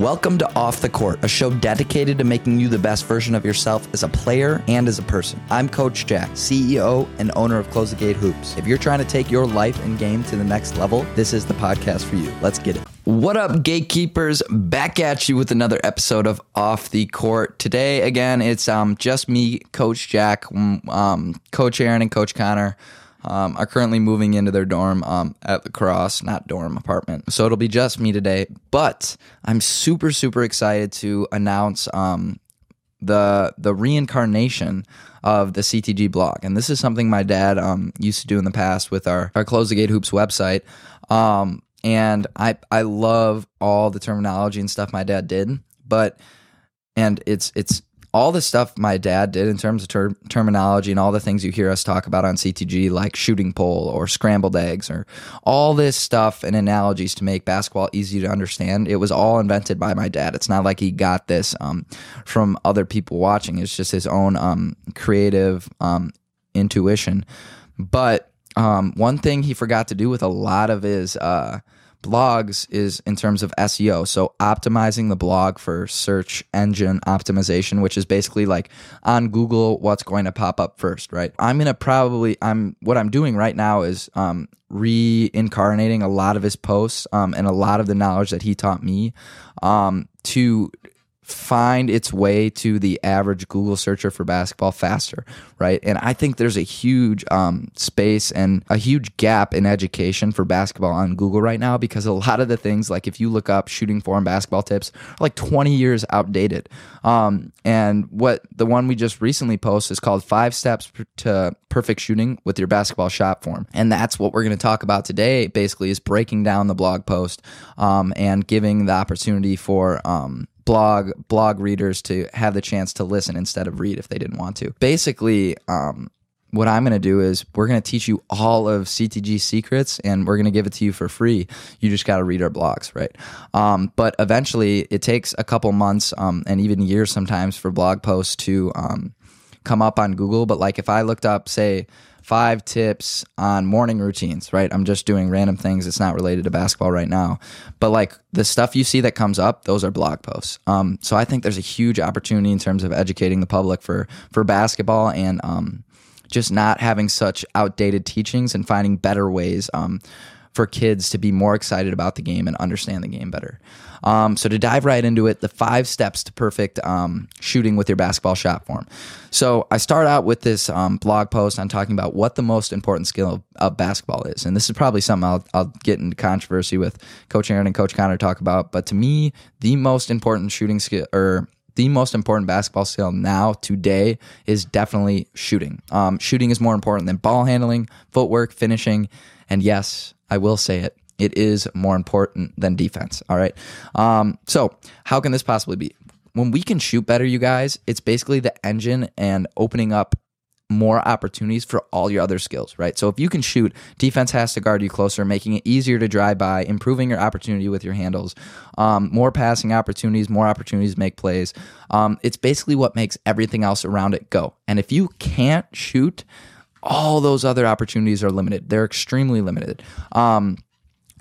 Welcome to Off the Court, a show dedicated to making you the best version of yourself as a player and as a person. I'm Coach Jack, CEO and owner of Close the Gate Hoops. If you're trying to take your life and game to the next level, this is the podcast for you. Let's get it. What up, gatekeepers? Back at you with another episode of Off the Court. Today, again, it's um, just me, Coach Jack, um, Coach Aaron, and Coach Connor um, are currently moving into their dorm um, at the Cross, not dorm apartment. So it'll be just me today. But I'm super super excited to announce um, the the reincarnation of the CTG blog, and this is something my dad um, used to do in the past with our our Close the Gate Hoops website. Um, and I I love all the terminology and stuff my dad did, but and it's it's all the stuff my dad did in terms of ter- terminology and all the things you hear us talk about on CTG, like shooting pole or scrambled eggs, or all this stuff and analogies to make basketball easy to understand, it was all invented by my dad. It's not like he got this um, from other people watching, it's just his own um, creative um, intuition. But um, one thing he forgot to do with a lot of his. Uh, blogs is in terms of SEO. So optimizing the blog for search engine optimization, which is basically like on Google, what's going to pop up first, right? I'm going to probably, I'm, what I'm doing right now is, um, reincarnating a lot of his posts, um, and a lot of the knowledge that he taught me, um, to find its way to the average Google searcher for basketball faster, right? And I think there's a huge um, space and a huge gap in education for basketball on Google right now because a lot of the things, like if you look up shooting form basketball tips, are like 20 years outdated. Um, and what the one we just recently posted is called Five Steps to Perfect Shooting with Your Basketball Shot Form. And that's what we're going to talk about today, basically, is breaking down the blog post um, and giving the opportunity for um, blog blog readers to have the chance to listen instead of read if they didn't want to. Basically, um, what I'm going to do is we're going to teach you all of CTG secrets and we're going to give it to you for free. You just got to read our blogs, right? Um, but eventually, it takes a couple months um, and even years sometimes for blog posts to um, come up on Google. But like if I looked up, say, five tips on morning routines, right? I'm just doing random things. It's not related to basketball right now. But like the stuff you see that comes up, those are blog posts. Um, so I think there's a huge opportunity in terms of educating the public for, for basketball and um, just not having such outdated teachings and finding better ways um, for kids to be more excited about the game and understand the game better. Um, so to dive right into it, the five steps to perfect um, shooting with your basketball shot form. So I start out with this um, blog post on talking about what the most important skill of, of, basketball is, and this is probably something I'll, I'll get into controversy with Coach Aaron and Coach Connor talk about. But to me, the most important shooting skill or the most important basketball skill now today is definitely shooting. Um, shooting is more important than ball handling, footwork, finishing, and yes, I will say it it is more important than defense. All right. Um, so, how can this possibly be? When we can shoot better, you guys, it's basically the engine and opening up more opportunities for all your other skills, right? So if you can shoot, defense has to guard you closer, making it easier to drive by, improving your opportunity with your handles, um, more passing opportunities, more opportunities make plays. Um, it's basically what makes everything else around it go. And if you can't shoot, all those other opportunities are limited. They're extremely limited. Um,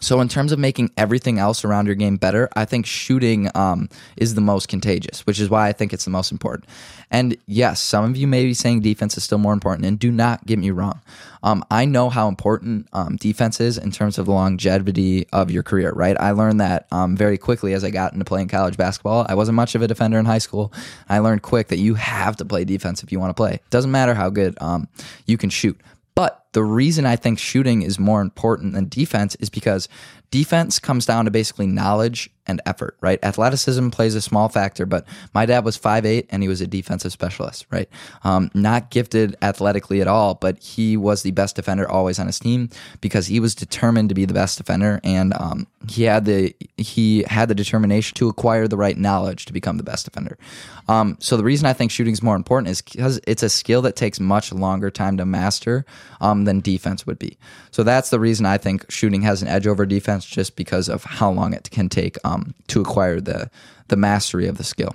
so, in terms of making everything else around your game better, I think shooting um, is the most contagious, which is why I think it's the most important. And yes, some of you may be saying defense is still more important, and do not get me wrong. Um, I know how important um, defense is in terms of the longevity of your career, right? I learned that um, very quickly as I got into playing college basketball. I wasn't much of a defender in high school. I learned quick that you have to play defense if you want to play. It doesn't matter how good um, you can shoot. But the reason I think shooting is more important than defense is because defense comes down to basically knowledge and effort, right? Athleticism plays a small factor, but my dad was 5'8 and he was a defensive specialist, right? Um, not gifted athletically at all, but he was the best defender always on his team because he was determined to be the best defender and um, he had the he had the determination to acquire the right knowledge to become the best defender. Um, so the reason I think shooting is more important is because it's a skill that takes much longer time to master than defense would be. So that's the reason I think shooting has an edge over defense, just because of how long it can take um, to acquire the the mastery of the skill.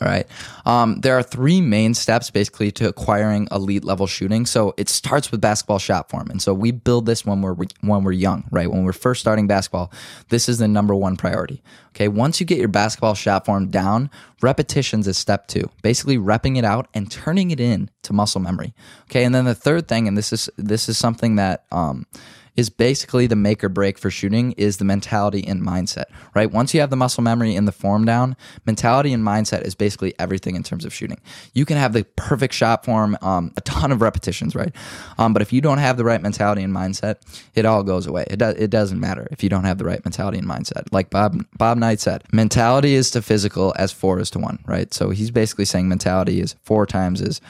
All right. Um, there are three main steps basically to acquiring elite level shooting. So it starts with basketball shot form, and so we build this when we're when we're young, right? When we're first starting basketball, this is the number one priority. Okay. Once you get your basketball shot form down, repetitions is step two. Basically, repping it out and turning it in to muscle memory. Okay. And then the third thing, and this is this is something that um, is basically the make or break for shooting is the mentality and mindset, right? Once you have the muscle memory and the form down, mentality and mindset is basically everything in terms of shooting. You can have the perfect shot form, um, a ton of repetitions, right? Um, but if you don't have the right mentality and mindset, it all goes away. It, do- it doesn't matter if you don't have the right mentality and mindset. Like Bob, Bob Knight said, mentality is to physical as four is to one, right? So he's basically saying mentality is four times as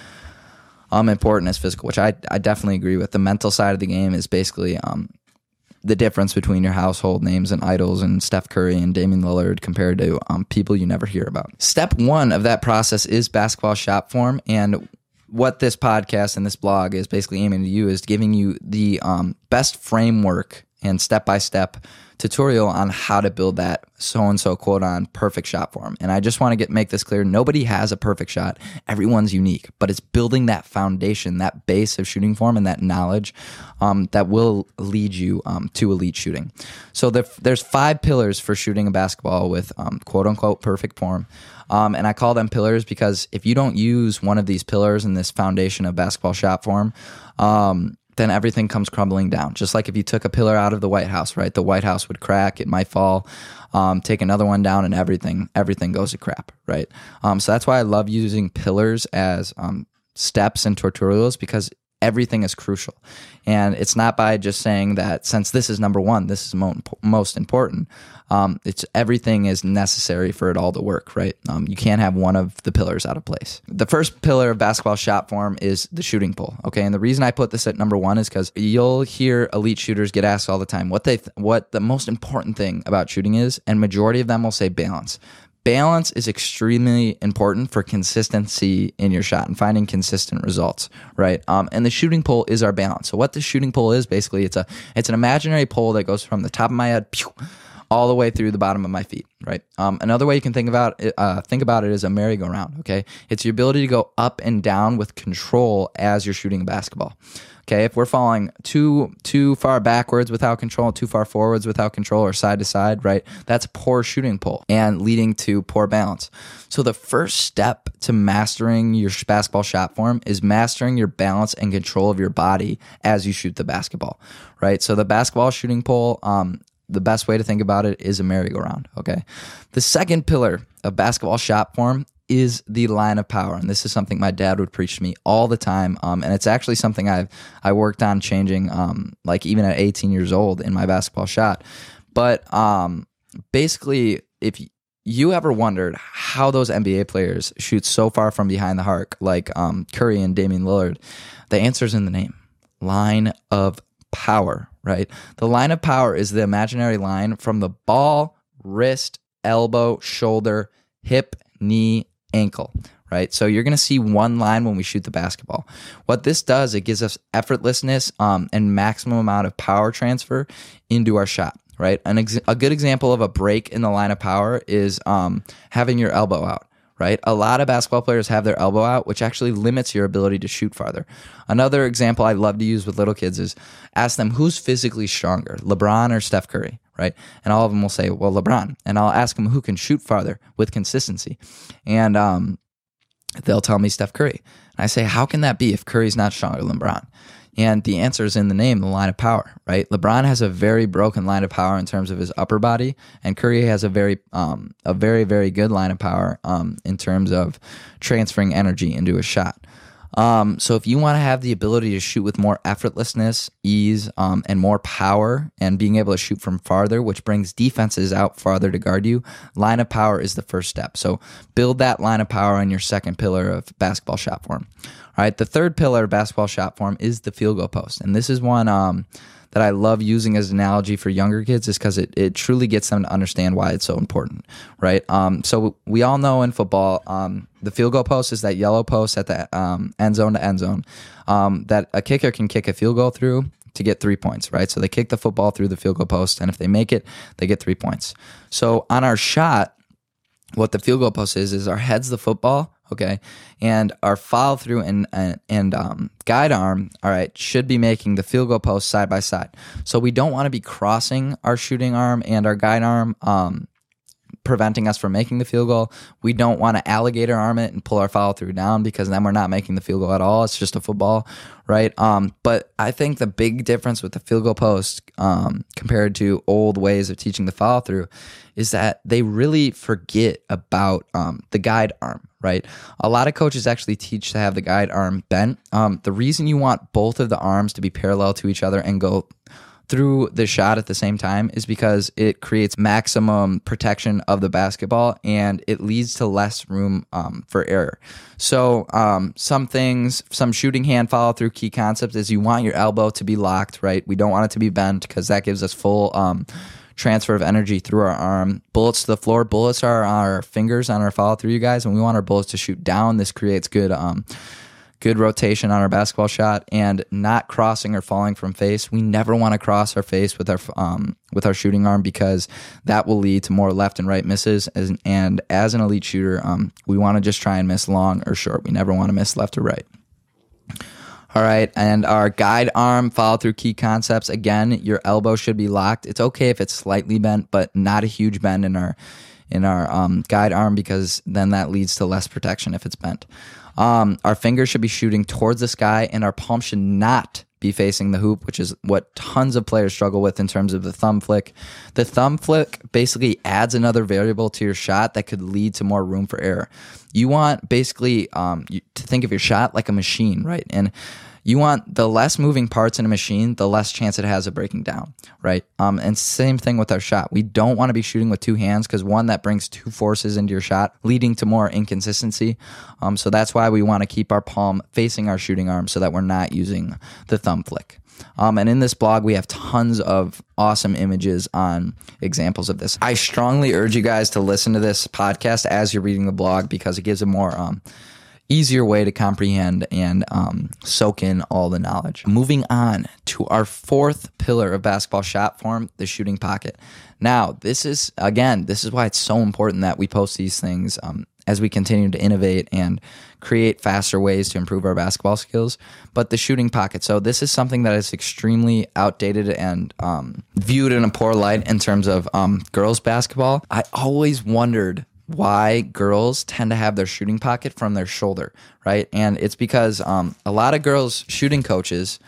um, important as physical, which I, I definitely agree with. The mental side of the game is basically um, the difference between your household names and idols and Steph Curry and Damian Lillard compared to um, people you never hear about. Step one of that process is basketball shot form. And what this podcast and this blog is basically aiming to you is giving you the um, best framework and step by step tutorial on how to build that so and so quote on perfect shot form. And I just want to get make this clear. Nobody has a perfect shot. Everyone's unique, but it's building that foundation, that base of shooting form and that knowledge um, that will lead you um, to elite shooting. So the, there's five pillars for shooting a basketball with um, quote unquote perfect form. Um, and I call them pillars because if you don't use one of these pillars in this foundation of basketball shot form, um, then everything comes crumbling down. Just like if you took a pillar out of the White House, right? The White House would crack, it might fall. Um, take another one down, and everything everything goes to crap, right? Um, so that's why I love using pillars as um, steps and tutorials because everything is crucial. And it's not by just saying that since this is number one, this is mo- most important. Um, it's everything is necessary for it all to work, right? Um, you can't have one of the pillars out of place. The first pillar of basketball shot form is the shooting pole. Okay, and the reason I put this at number one is because you'll hear elite shooters get asked all the time what they th- what the most important thing about shooting is, and majority of them will say balance balance is extremely important for consistency in your shot and finding consistent results right? Um, and the shooting pole is our balance. So what the shooting pole is basically it's a it's an imaginary pole that goes from the top of my head pew, all the way through the bottom of my feet right? Um, another way you can think about it uh, think about it is a merry-go-round okay? It's your ability to go up and down with control as you're shooting a basketball Okay, if we're falling too too far backwards without control, too far forwards without control, or side to side, right? That's poor shooting pole and leading to poor balance. So the first step to mastering your basketball shot form is mastering your balance and control of your body as you shoot the basketball, right? So the basketball shooting pole, um, the best way to think about it is a merry-go-round. Okay, the second pillar of basketball shot form is the line of power, and this is something my dad would preach to me all the time. Um, and it's actually something I've I worked on changing, um, like even at 18 years old in my basketball shot. But um, basically, if you ever wondered how those NBA players shoot so far from behind the arc, like um, Curry and Damian Lillard, the answer is in the name: line of power. Right, the line of power is the imaginary line from the ball, wrist, elbow, shoulder, hip, knee, ankle, right? So you're going to see one line when we shoot the basketball. What this does, it gives us effortlessness um, and maximum amount of power transfer into our shot, right? An ex- a good example of a break in the line of power is um, having your elbow out. Right? A lot of basketball players have their elbow out, which actually limits your ability to shoot farther. Another example I love to use with little kids is ask them who's physically stronger, LeBron or Steph Curry? Right? And all of them will say, well, LeBron. And I'll ask them who can shoot farther with consistency. And um, they'll tell me Steph Curry. And I say, how can that be if Curry's not stronger than LeBron? And the answer is in the name, the line of power, right? LeBron has a very broken line of power in terms of his upper body, and Curry has a very, um, a very, very good line of power um, in terms of transferring energy into a shot. Um, so if you want to have the ability to shoot with more effortlessness, ease, um, and more power, and being able to shoot from farther, which brings defenses out farther to guard you, line of power is the first step. So build that line of power on your second pillar of basketball shot form. All right, the third pillar of basketball shot form is the field goal post, and this is one. Um, that I love using as an analogy for younger kids is because it, it truly gets them to understand why it's so important, right? Um, so we all know in football, um, the field goal post is that yellow post at the um, end zone to end zone um, that a kicker can kick a field goal through to get three points, right? So they kick the football through the field goal post, and if they make it, they get three points. So on our shot, what the field goal post is is our head's the football okay? And our follow through and and, and um, guide arm all right should be making the field goal post side by side. So we don't want to be crossing our shooting arm and our guide arm um, preventing us from making the field goal. We don't want to alligator arm it and pull our follow through down because then we're not making the field goal at all. It's just a football, right? Um, but I think the big difference with the field goal post um, compared to old ways of teaching the follow through is that they really forget about um, the guide arm, right? A lot of coaches actually teach to have the guide arm bent. Um, the reason you want both of the arms to be parallel to each other and go through the shot at the same time is because it creates maximum protection of the basketball and it leads to less room um, for error. So, um, some things, some shooting hand follow through key concepts is you want your elbow to be locked, right? We don't want it to be bent because that gives us full. Um, transfer of energy through our arm. Bullets to the floor. Bullets are our fingers on our follow through, you guys, and we want our bullets to shoot down. This creates good um, good rotation on our basketball shot and not crossing or falling from face. We never want to cross our face with our um, with our shooting arm because that will lead to more left and right misses. As, and as an elite shooter, um, we want to just try and miss long or short. We never want to miss left or right. All right, and our guide arm follow through key concepts. Again, your elbow should be locked. It's okay if it's slightly bent, but not a huge bend in our in our um, guide arm because then that leads to less protection if it's bent. Um, our fingers should be shooting towards the sky, and our palm should not be facing the hoop, which is what tons of players struggle with in terms of the thumb flick. The thumb flick basically adds another variable to your shot that could lead to more room for error. You want basically um, to think of your shot like a machine, right? And you want the less moving parts in a machine, the less chance it has of breaking down, right? Um, and same thing with our shot. We don't want to be shooting with two hands because one, that brings two forces into your shot, leading to more inconsistency. Um, so that's why we want to keep our palm facing our shooting arm so that we're not using the thumb flick. Um, and in this blog, we have tons of awesome images on examples of this. I strongly urge you guys to listen to this podcast as you're reading the blog because it gives a more um, easier way to comprehend and um, soak in all the knowledge. Moving on to our fourth pillar of basketball shot form, the shooting pocket. Now, this is, again, this is why it's so important that we post these things um, as we continue to innovate and create faster ways to improve our basketball skills. But the shooting pocket. So, this is something that is extremely outdated and um, viewed in a poor light in terms of um, girls' basketball. I always wondered why girls tend to have their shooting pocket from their shoulder, right? And it's because um, a lot of girls shooting coaches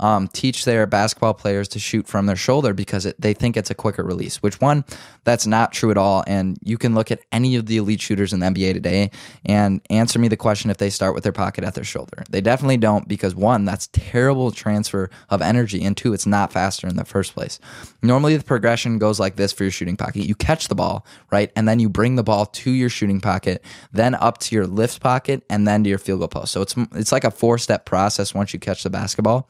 um, teach their basketball players to shoot from their shoulder because it, they think it's a quicker release. Which one? That's not true at all. And you can look at any of the elite shooters in the NBA today and answer me the question if they start with their pocket at their shoulder. They definitely don't because one, that's terrible transfer of energy, and two, it's not faster in the first place. Normally, the progression goes like this for your shooting pocket: you catch the ball, right, and then you bring the ball to your shooting pocket, then up to your lift pocket, and then to your field goal post. So it's it's like a four step process once you catch the basketball.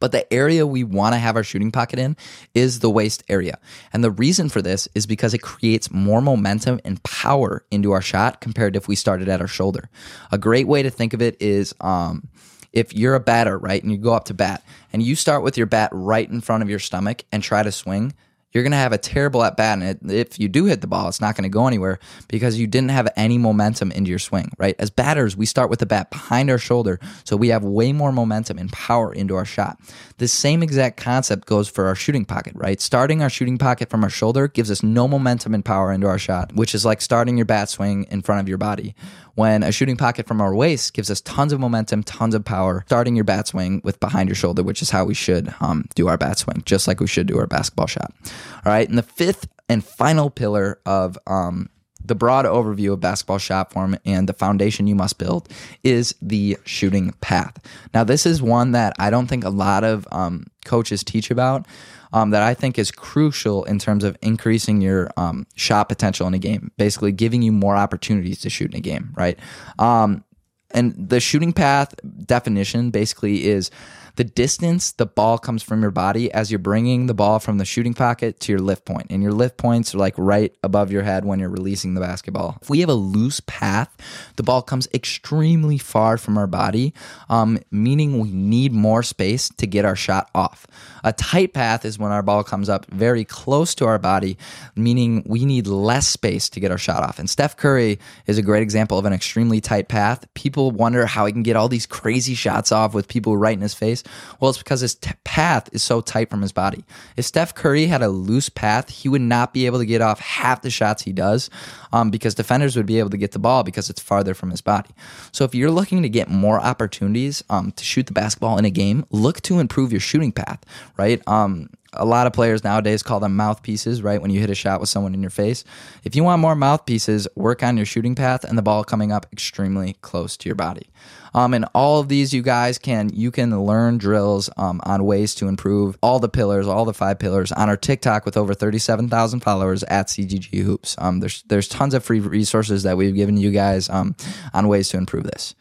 But the area we want to have our shooting pocket in is the waist area. And the reason for this is because it creates more momentum and power into our shot compared to if we started at our shoulder. A great way to think of it is um, if you're a batter, right, and you go up to bat and you start with your bat right in front of your stomach and try to swing, you're going to have a terrible at bat. And if you do hit the ball, it's not going to go anywhere because you didn't have any momentum into your swing, right? As batters, we start with the bat behind our shoulder. So we have way more momentum and power into our shot. The same exact concept goes for our shooting pocket, right? Starting our shooting pocket from our shoulder gives us no momentum and power into our shot, which is like starting your bat swing in front of your body when a shooting pocket from our waist gives us tons of momentum, tons of power, starting your bat swing with behind your shoulder, which is how we should um, do our bat swing, just like we should do our basketball shot. All right. And the fifth and final pillar of um, the broad overview of basketball shot form and the foundation you must build is the shooting path. Now, this is one that I don't think a lot of um, coaches teach about um, that I think is crucial in terms of increasing your um, shot potential in a game, basically giving you more opportunities to shoot in a game, right? Um, And the shooting path definition basically is the distance the ball comes from your body as you're bringing the ball from the shooting pocket to your lift point. And your lift points are like right above your head when you're releasing the basketball. If we have a loose path, the ball comes extremely far from our body, um, meaning we need more space to get our shot off. A tight path is when our ball comes up very close to our body, meaning we need less space to get our shot off. And Steph Curry is a great example of an extremely tight path. People wonder how he can get all these crazy shots off with people right in his face. Well, it's because his t- path is so tight from his body. If Steph Curry had a loose path, he would not be able to get off half the shots he does um, because defenders would be able to get the ball because it's farther from his body. So if you're looking to get more opportunities um, to shoot the basketball in a game, look to improve your shooting path, right? Um, a lot of players nowadays call them mouthpieces, right? When you hit a shot with someone in your face. If you want more mouthpieces, work on your shooting path and the ball coming up extremely close to your body. Um, and all of these, you guys can you can learn drills um, on ways to improve all the pillars, all the five pillars on our TikTok with over thirty seven thousand followers at CTG Hoops. Um, there's there's tons of free resources that we've given you guys um, on ways to improve this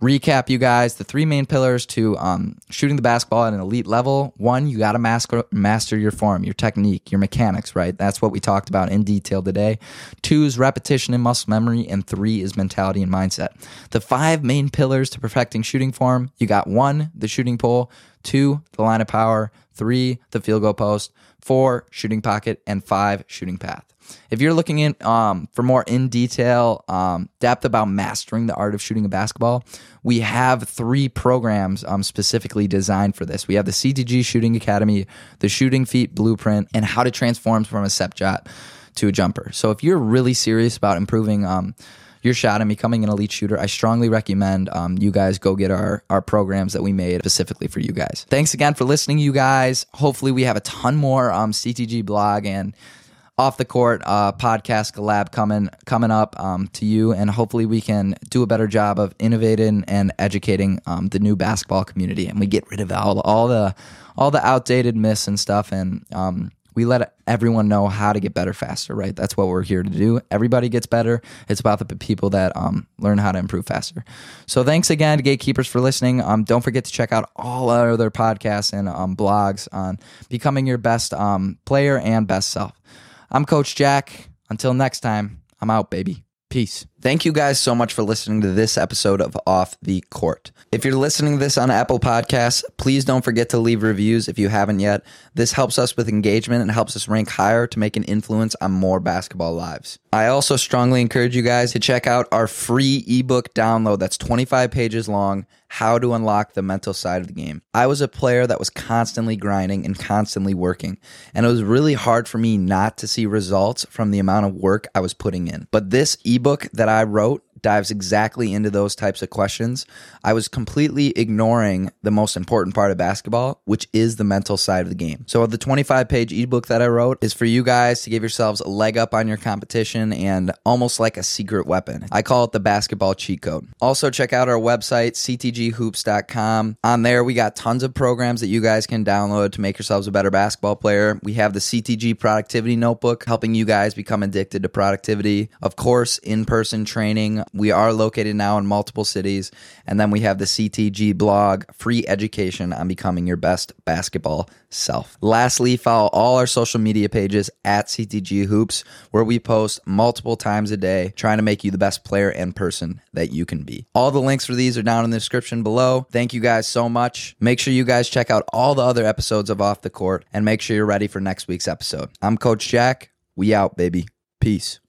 recap you guys the three main pillars to um, shooting the basketball at an elite level. One you got to master, master your form your technique your mechanics right? That's what we talked about in detail today. Two is repetition and muscle memory and three is mentality and mindset. The five main pillars to perfecting shooting form you got one the shooting pole two the line of power three the field goal post four shooting pocket and five shooting path if you're looking in um, for more in detail um, depth about mastering the art of shooting a basketball, we have three programs um, specifically designed for this. We have the CTG Shooting Academy, the Shooting Feet Blueprint, and how to transform from a step shot to a jumper. So if you're really serious about improving um, your shot and becoming an elite shooter, I strongly recommend um, you guys go get our, our programs that we made specifically for you guys. Thanks again for listening, you guys. Hopefully, we have a ton more um, CTG blog and off the court uh, podcast collab coming coming up um, to you, and hopefully we can do a better job of innovating and educating um, the new basketball community, and we get rid of all, all the all the outdated myths and stuff, and um, we let everyone know how to get better faster. Right, that's what we're here to do. Everybody gets better. It's about the people that um, learn how to improve faster. So thanks again to Gatekeepers for listening. Um, don't forget to check out all our other podcasts and um, blogs on becoming your best player and best self. I'm Coach Jack. Until next time, I'm out, baby. Peace. Thank you guys so much for listening to this episode of Off the Court. If you're listening to this on Apple Podcasts, please don't forget to leave reviews if you haven't yet. This helps us with engagement and helps us rank higher to make an influence on more basketball lives. I also strongly encourage you guys to check out our free ebook download that's 25 pages long how to unlock the mental side of the game. I was a player that was constantly grinding and constantly working, and it was really hard for me not to see results from the amount of work I was putting in. But this ebook that I wrote dives exactly into those types of questions. I was completely ignoring the most important part of basketball, which is the mental side of the game. So, the 25 page ebook that I wrote is for you guys to give yourselves a leg up on your competition and almost like a secret weapon. I call it the basketball cheat code. Also, check out our website, ctghoops.com. On there, we got tons of programs that you guys can download to make yourselves a better basketball player. We have the CTG Productivity Notebook, helping you guys become addicted to productivity. Of course, in person training we are located now in multiple cities. And then we have the CTG blog, free education on becoming your best basketball self. Lastly, follow all our social media pages at CTG Hoops, where we post multiple times a day, trying to make you the best player and person that you can be. All the links for these are down in the description below. Thank you guys so much. Make sure you guys check out all the other episodes of Off the Court and make sure you're ready for next week's episode. I'm Coach Jack. We out, baby. Peace.